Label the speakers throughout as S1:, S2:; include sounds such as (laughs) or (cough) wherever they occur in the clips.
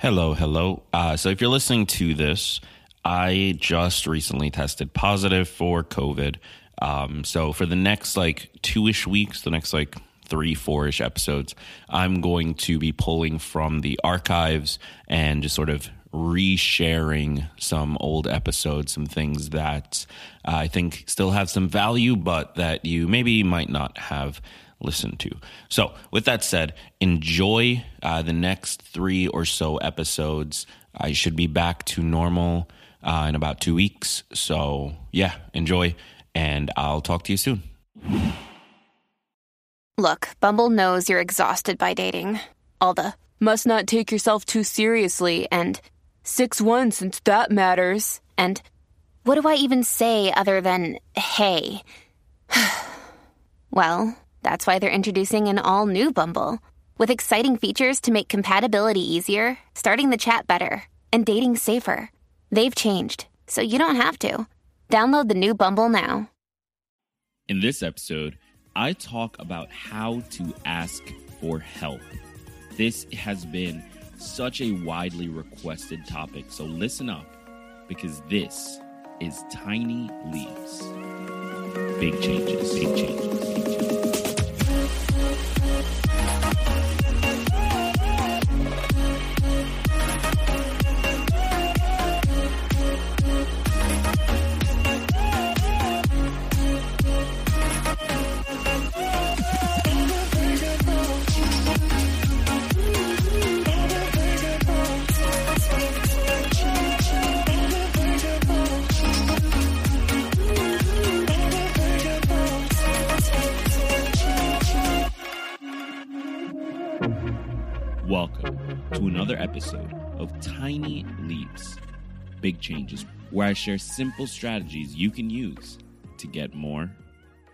S1: Hello, hello. Uh, so, if you're listening to this, I just recently tested positive for COVID. Um, so, for the next like two ish weeks, the next like three, four ish episodes, I'm going to be pulling from the archives and just sort of resharing some old episodes, some things that uh, I think still have some value, but that you maybe might not have listened to. So, with that said, enjoy uh, the next three or so episodes. I should be back to normal uh, in about two weeks. So, yeah, enjoy, and I'll talk to you soon.
S2: Look, Bumble knows you're exhausted by dating. All the must not take yourself too seriously and 6 1 since that matters. And what do I even say other than hey? (sighs) well, that's why they're introducing an all new Bumble with exciting features to make compatibility easier, starting the chat better, and dating safer. They've changed, so you don't have to. Download the new Bumble now.
S1: In this episode, I talk about how to ask for help. This has been such a widely requested topic, so listen up because this is Tiny Leaps. Big changes, big changes. Welcome episode of Tiny Leaps, Big Changes, where I share simple strategies you can use to get more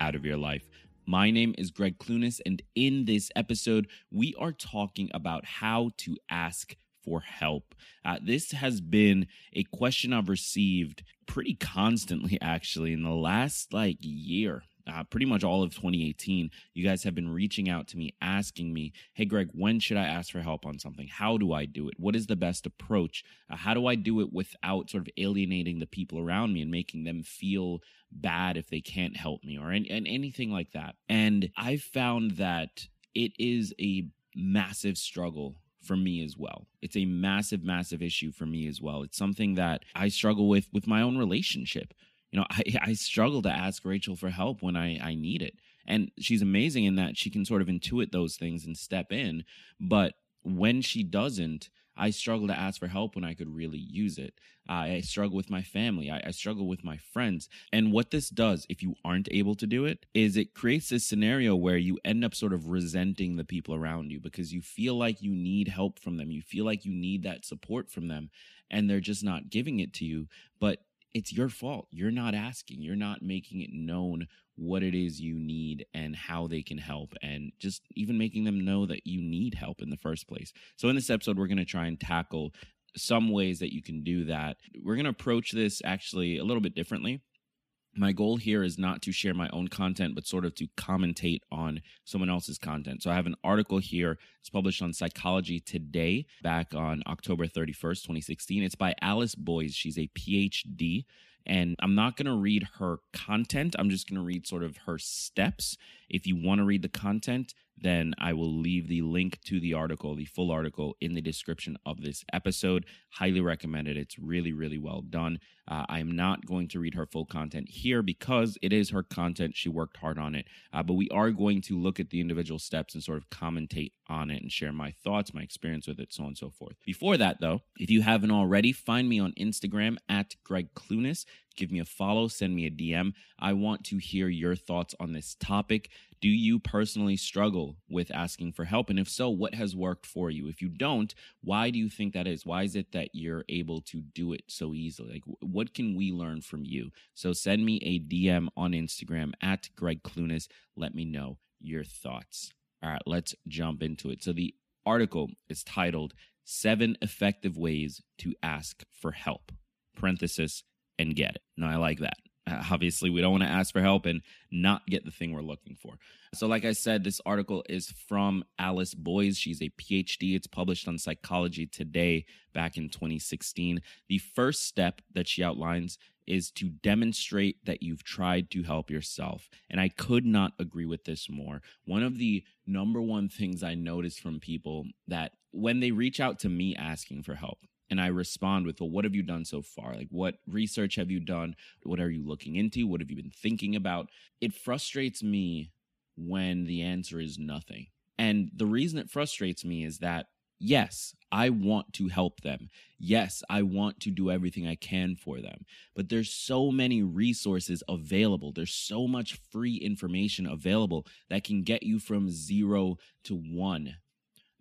S1: out of your life. My name is Greg Clunis, and in this episode, we are talking about how to ask for help. Uh, this has been a question I've received pretty constantly, (laughs) actually, in the last like year uh, pretty much all of 2018, you guys have been reaching out to me, asking me, Hey, Greg, when should I ask for help on something? How do I do it? What is the best approach? Uh, how do I do it without sort of alienating the people around me and making them feel bad if they can't help me or any, and anything like that? And I found that it is a massive struggle for me as well. It's a massive, massive issue for me as well. It's something that I struggle with with my own relationship you know, (laughs) I, I struggle to ask Rachel for help when I, I need it. And she's amazing in that she can sort of intuit those things and step in. But when she doesn't, I struggle to ask for help when I could really use it. I struggle with my family. I, I, struggle with my friends. And what this does, if you aren't able to do it, is it creates this scenario where you end up sort of resenting the people around you because you feel like you need help from them. You feel like you need that support from them, and they're just not giving it to you. But it's your fault. You're not asking. You're not making it known what it is you need and how they can help, and just even making them know that you need help in the first place. So, in this episode, we're going to try and tackle some ways that you can do that. We're going to approach this actually a little bit differently my goal here is not to share my own content, but sort of to commentate on someone else's content. So I have an article here. It's published on Psychology Today back on October 31st, 2016. It's by Alice Boyes. She's a PhD. And I'm not going to read her content. I'm just going to read sort of her steps. If you want to read the content, then I will leave the link to the article, the full article, in the description of this episode. Highly recommend it. It's really, really well done. Uh, I am not going to read her full content here because it is her content. She worked hard on it. Uh, but we are going to look at the individual steps and sort of commentate on it and share my thoughts, my experience with it, so on and so forth. Before that, though, if you haven't already, find me on Instagram at Greg Clunis. Give me a follow, send me a DM. I want to hear your thoughts on this topic. Do you personally struggle with asking for help? And if so, what has worked for you? If you don't, why do you think that is? Why is it that you're able to do it so easily? Like, what can we learn from you? So send me a DM on Instagram at Greg Clunis. Let me know your thoughts. All right, let's jump into it. So the article is titled Seven Effective Ways to Ask for Help. Parenthesis and get it. Now, I like that. Uh, obviously, we don't want to ask for help and not get the thing we're looking for. So, like I said, this article is from Alice Boyes. She's a PhD. It's published on Psychology Today back in 2016. The first step that she outlines is to demonstrate that you've tried to help yourself. And I could not agree with this more. One of the number one things I notice from people that when they reach out to me asking for help, and I respond with, Well, what have you done so far? Like, what research have you done? What are you looking into? What have you been thinking about? It frustrates me when the answer is nothing. And the reason it frustrates me is that, yes, I want to help them. Yes, I want to do everything I can for them. But there's so many resources available. There's so much free information available that can get you from zero to one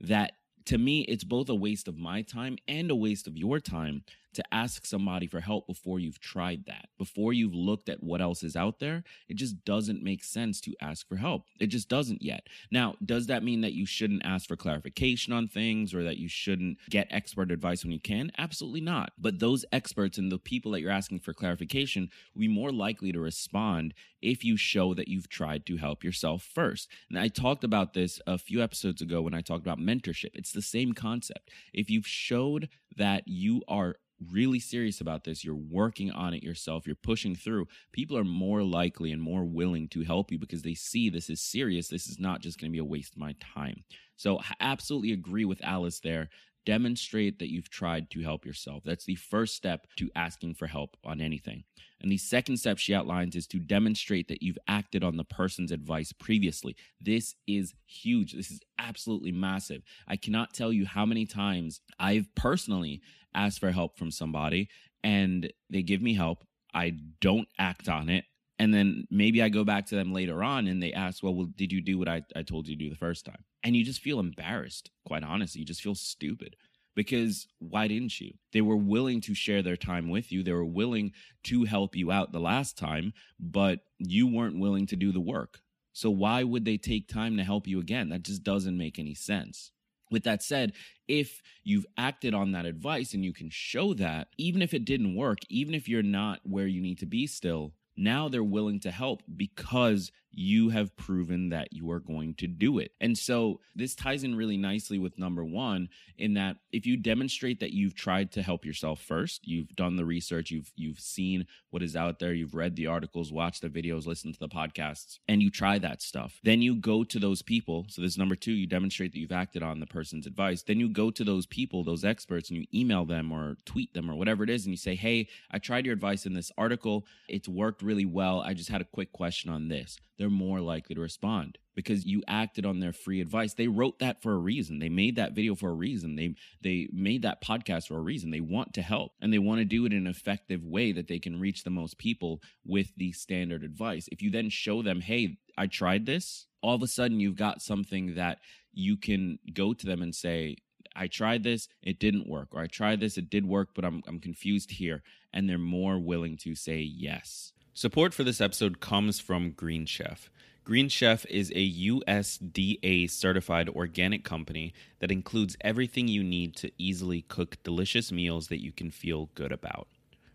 S1: that to me, it's both a waste of my time and a waste of your time to ask somebody for help before you've tried that, before you've looked at what else is out there. It just doesn't make sense to ask for help. It just doesn't yet. Now, does that mean that you shouldn't ask for clarification on things or that you shouldn't get expert advice when you can? Absolutely not. But those experts and the people that you're asking for clarification will be more likely to respond if you show that you've tried to help yourself first. And I talked about this a few episodes ago when I talked about mentorship. It's the same concept. If you've showed that you are really serious about this, you're working on it yourself, you're pushing through, people are more likely and more willing to help you because they see this is serious. This is not just going to be a waste of my time. So, I absolutely agree with Alice there. Demonstrate that you've tried to help yourself. That's the first step to asking for help on anything. And the second step she outlines is to demonstrate that you've acted on the person's advice previously. This is huge. This is absolutely massive. I cannot tell you how many times I've personally asked for help from somebody and they give me help. I don't act on it. And then maybe I go back to them later on and they ask, well, well did you do what I, I told you to do the first time? And you just feel embarrassed, quite honestly. You just feel stupid because why didn't you? They were willing to share their time with you. They were willing to help you out the last time, but you weren't willing to do the work. So why would they take time to help you again? That just doesn't make any sense. With that said, if you've acted on that advice and you can show that, even if it didn't work, even if you're not where you need to be still, now they're willing to help because you have proven that you are going to do it. And so this ties in really nicely with number one in that if you demonstrate that you've tried to help yourself first, you've done the research, you've you've seen what is out there, you've read the articles, watched the videos, listened to the podcasts, and you try that stuff. Then you go to those people. So this is number two, you demonstrate that you've acted on the person's advice. Then you go to those people, those experts, and you email them or tweet them or whatever it is, and you say, Hey, I tried your advice in this article. It's worked really well. I just had a quick question on this they're more likely to respond because you acted on their free advice. They wrote that for a reason. They made that video for a reason. They they made that podcast for a reason. They want to help and they want to do it in an effective way that they can reach the most people with the standard advice. If you then show them, "Hey, I tried this." All of a sudden you've got something that you can go to them and say, I tried this, it didn't work, or I tried this, it did work, but I'm I'm confused here, and they're more willing to say yes. Support for this episode comes from Green Chef. Green Chef is a USDA certified organic company that includes everything you need to easily cook delicious meals that you can feel good about.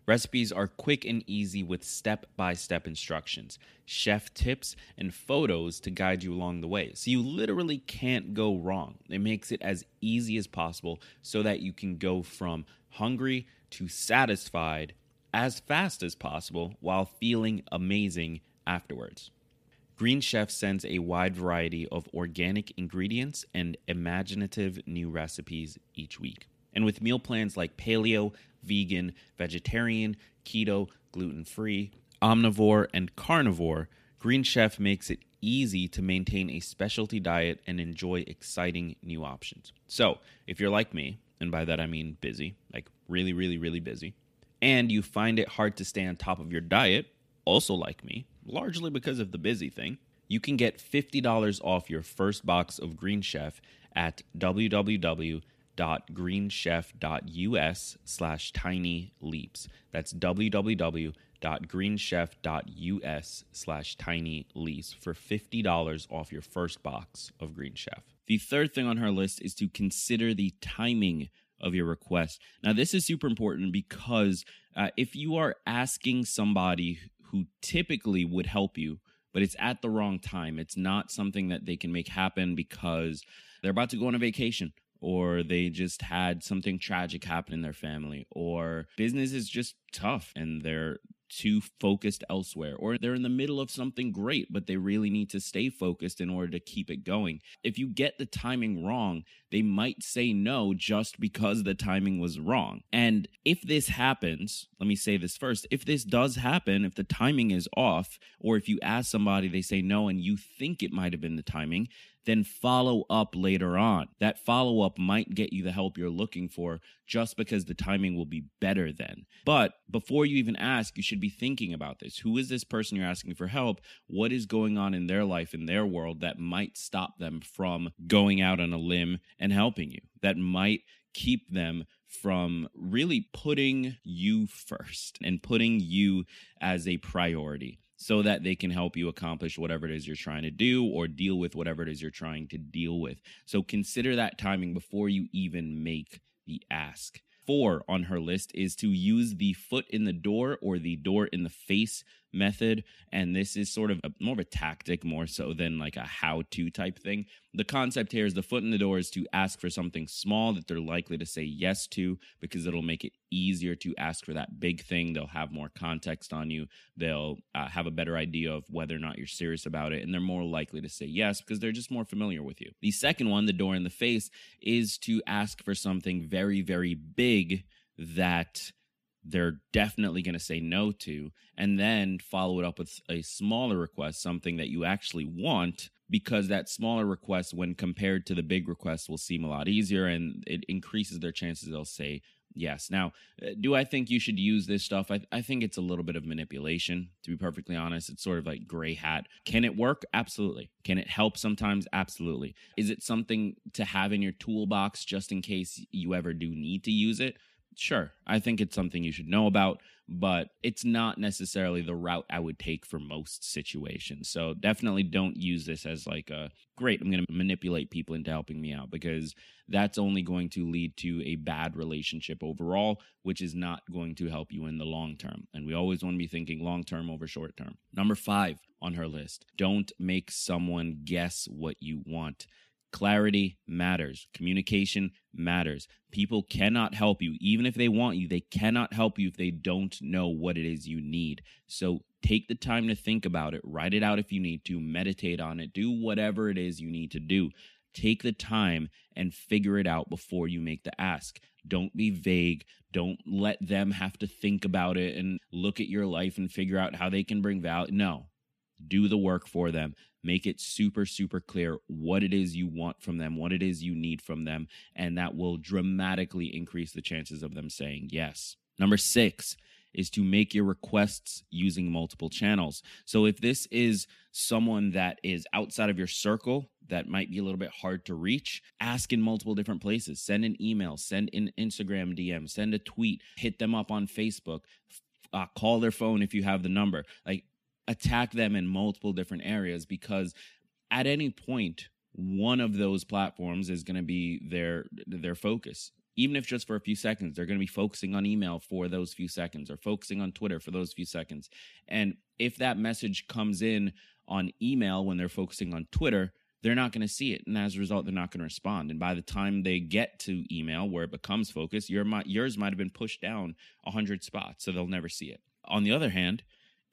S1: Recipes are quick and easy with step by step instructions, chef tips, and photos to guide you along the way. So you literally can't go wrong. It makes it as easy as possible so that you can go from hungry to satisfied as fast as possible while feeling amazing afterwards. Green Chef sends a wide variety of organic ingredients and imaginative new recipes each week. And with meal plans like paleo, vegan, vegetarian, keto, gluten free, omnivore, and carnivore, Green Chef makes it easy to maintain a specialty diet and enjoy exciting new options. So, if you're like me, and by that I mean busy, like really, really, really busy, and you find it hard to stay on top of your diet, also like me, largely because of the busy thing, you can get $50 off your first box of Green Chef at www.greenchef.us slash tiny leaps. That's www.greenchef.us slash tiny leaps for $50 off your first box of Green Chef. The third thing on her list is to consider the timing of your request. Now, this is super important because uh, if you are asking somebody who typically would help you, but it's at the wrong time. It's not something that they can make happen because they're about to go on a vacation or they just had something tragic happen in their family or business is just tough and they're too focused elsewhere, or they're in the middle of something great, but they really need to stay focused in order to keep it going. If you get the timing wrong, they might say no just because the timing was wrong. And if this happens, let me say this first if this does happen, if the timing is off, or if you ask somebody, they say no, and you think it might have been the timing, then follow up later on. That follow up might get you the help you're looking for just because the timing will be better then. But before you even ask, you should be thinking about this. Who is this person you're asking for help? What is going on in their life, in their world that might stop them from going out on a limb and helping you? That might keep them from really putting you first and putting you as a priority so that they can help you accomplish whatever it is you're trying to do or deal with whatever it is you're trying to deal with. So consider that timing before you even make the ask. Four on her list is to use the foot in the door or the door in the face method. And this is sort of a, more of a tactic, more so than like a how to type thing. The concept here is the foot in the door is to ask for something small that they're likely to say yes to because it'll make it easier to ask for that big thing. They'll have more context on you. They'll uh, have a better idea of whether or not you're serious about it. And they're more likely to say yes because they're just more familiar with you. The second one, the door in the face, is to ask for something very, very big that they're definitely going to say no to, and then follow it up with a smaller request, something that you actually want, because that smaller request, when compared to the big request, will seem a lot easier and it increases their chances they'll say yes. Now, uh, do I think you should use this stuff? I, I think it's a little bit of manipulation, to be perfectly honest. It's sort of like gray hat. Can it work? Absolutely. Can it help sometimes? Absolutely. Is it something to have in your toolbox just in case you ever do need to use it? Sure, I think it's something you should know about, but it's not necessarily the route I would take for most situations. So definitely don't use this as like a great, I'm going to manipulate people into helping me out because that's only going to lead to a bad relationship overall, which is not going to help you in the long term. And we always want to be thinking long term over short term. Number five on her list don't make someone guess what you want. Clarity matters. Communication matters. People cannot help you. Even if they want you, they cannot help you if they don't know what it is you need. So take the time to think about it. Write it out if you need to. Meditate on it. Do whatever it is you need to do. Take the time and figure it out before you make the ask. Don't be vague. Don't let them have to think about it and look at your life and figure out how they can bring value. No, do the work for them make it super super clear what it is you want from them what it is you need from them and that will dramatically increase the chances of them saying yes. Number 6 is to make your requests using multiple channels. So if this is someone that is outside of your circle that might be a little bit hard to reach ask in multiple different places. Send an email send an instagram dm send a tweet hit them up on facebook uh, call their phone if you have the number. Like attack them in multiple different areas because at any point one of those platforms is going to be their their focus. Even if just for a few seconds they're going to be focusing on email for those few seconds or focusing on twitter for those few seconds. And if that message comes in on email when they're focusing on twitter they're not going to see it. And as a result they're not going to respond. And by the time they get to email where it becomes focus your yours might have been pushed down 100 spots so they'll never see it. On the other hand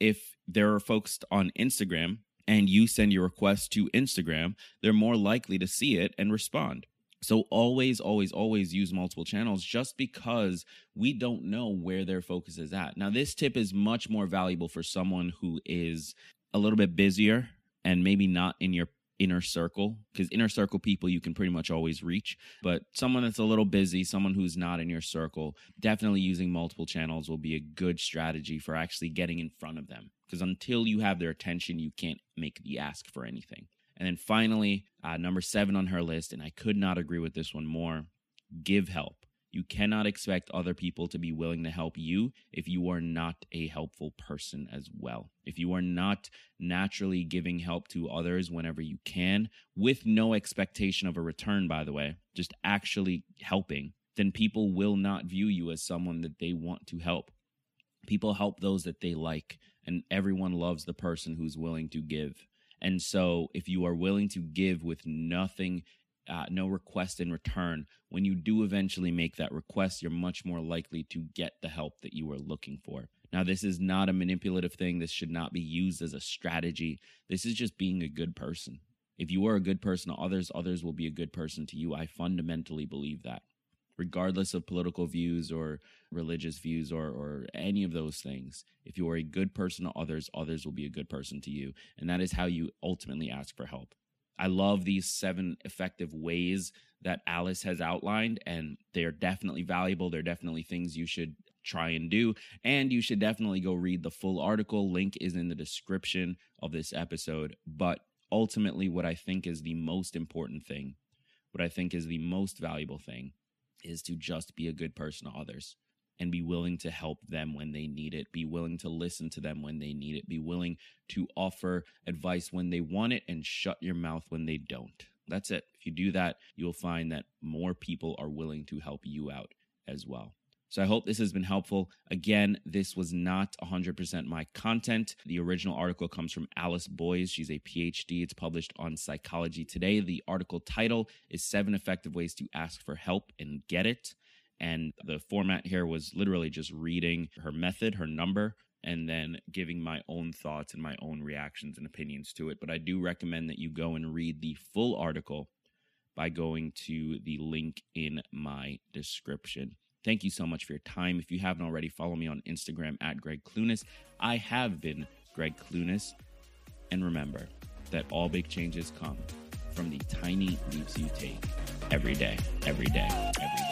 S1: if they're focused on Instagram and you send your request to Instagram, they're more likely to see it and respond. So always, always, always use multiple channels just because we don't know where their focus is at. Now, this tip is much more valuable for someone who is a little bit busier and maybe not in your inner circle because inner circle people you can pretty much always reach but someone that's a little busy someone who's not in your circle definitely using multiple channels will be a good strategy for actually getting in front of them because until you have their attention you can't make the ask for anything. And then finally uh, number seven on her list and i could not agree with this one more give help you cannot expect other people to be willing to help you if you are not a helpful person as well. If you are not naturally giving help to others whenever you can, with no expectation of a return, by the way, just actually helping, then people will not view you as someone that they want to help. People help those that they like and everyone loves the person who's willing to give. And so, if you are willing to give with nothing, uh, no request in return, when you do eventually make that request, you're much more likely to get the help that you are looking for. Now, this is not a manipulative thing. This should not be used as a strategy. This is just being a good person. If you are a good person to others, others will be a good person to you. I fundamentally believe that regardless of political views or religious views or, or any of those things. If you are a good person to others, others will be a good person to you. And that is how you ultimately ask for help. I love these seven effective ways that Alice has outlined, and they are definitely valuable. They're definitely things you should try and do. And you should definitely go read the full article. Link is in the description of this episode. But ultimately, what I think is the most important thing, what I think is the most valuable thing, is to just be a good person to others and be willing to help them when they need it, be willing to listen to them when they need it, be willing to offer advice when they want it and shut your mouth when they don't. That's it. If you do that, you'll find that more people are willing to help you out as well. So I hope this has been helpful. Again, this was not 100% my content. The original article comes from Alice Boyes. She's a PhD. It's published on Psychology Today. The article title is Seven Effective Ways to Ask for Help and Get It. And the format here was literally just reading her method, her number, and then giving my own thoughts and my own reactions and opinions to it. But I do recommend that you go and read the full article by going to the link in my description. Thank you so much for your time. If you haven't already, follow me on Instagram at Greg Clunis. I have been Greg Clunis. And remember that all big changes come from the tiny leaps you take every day, every day, every day.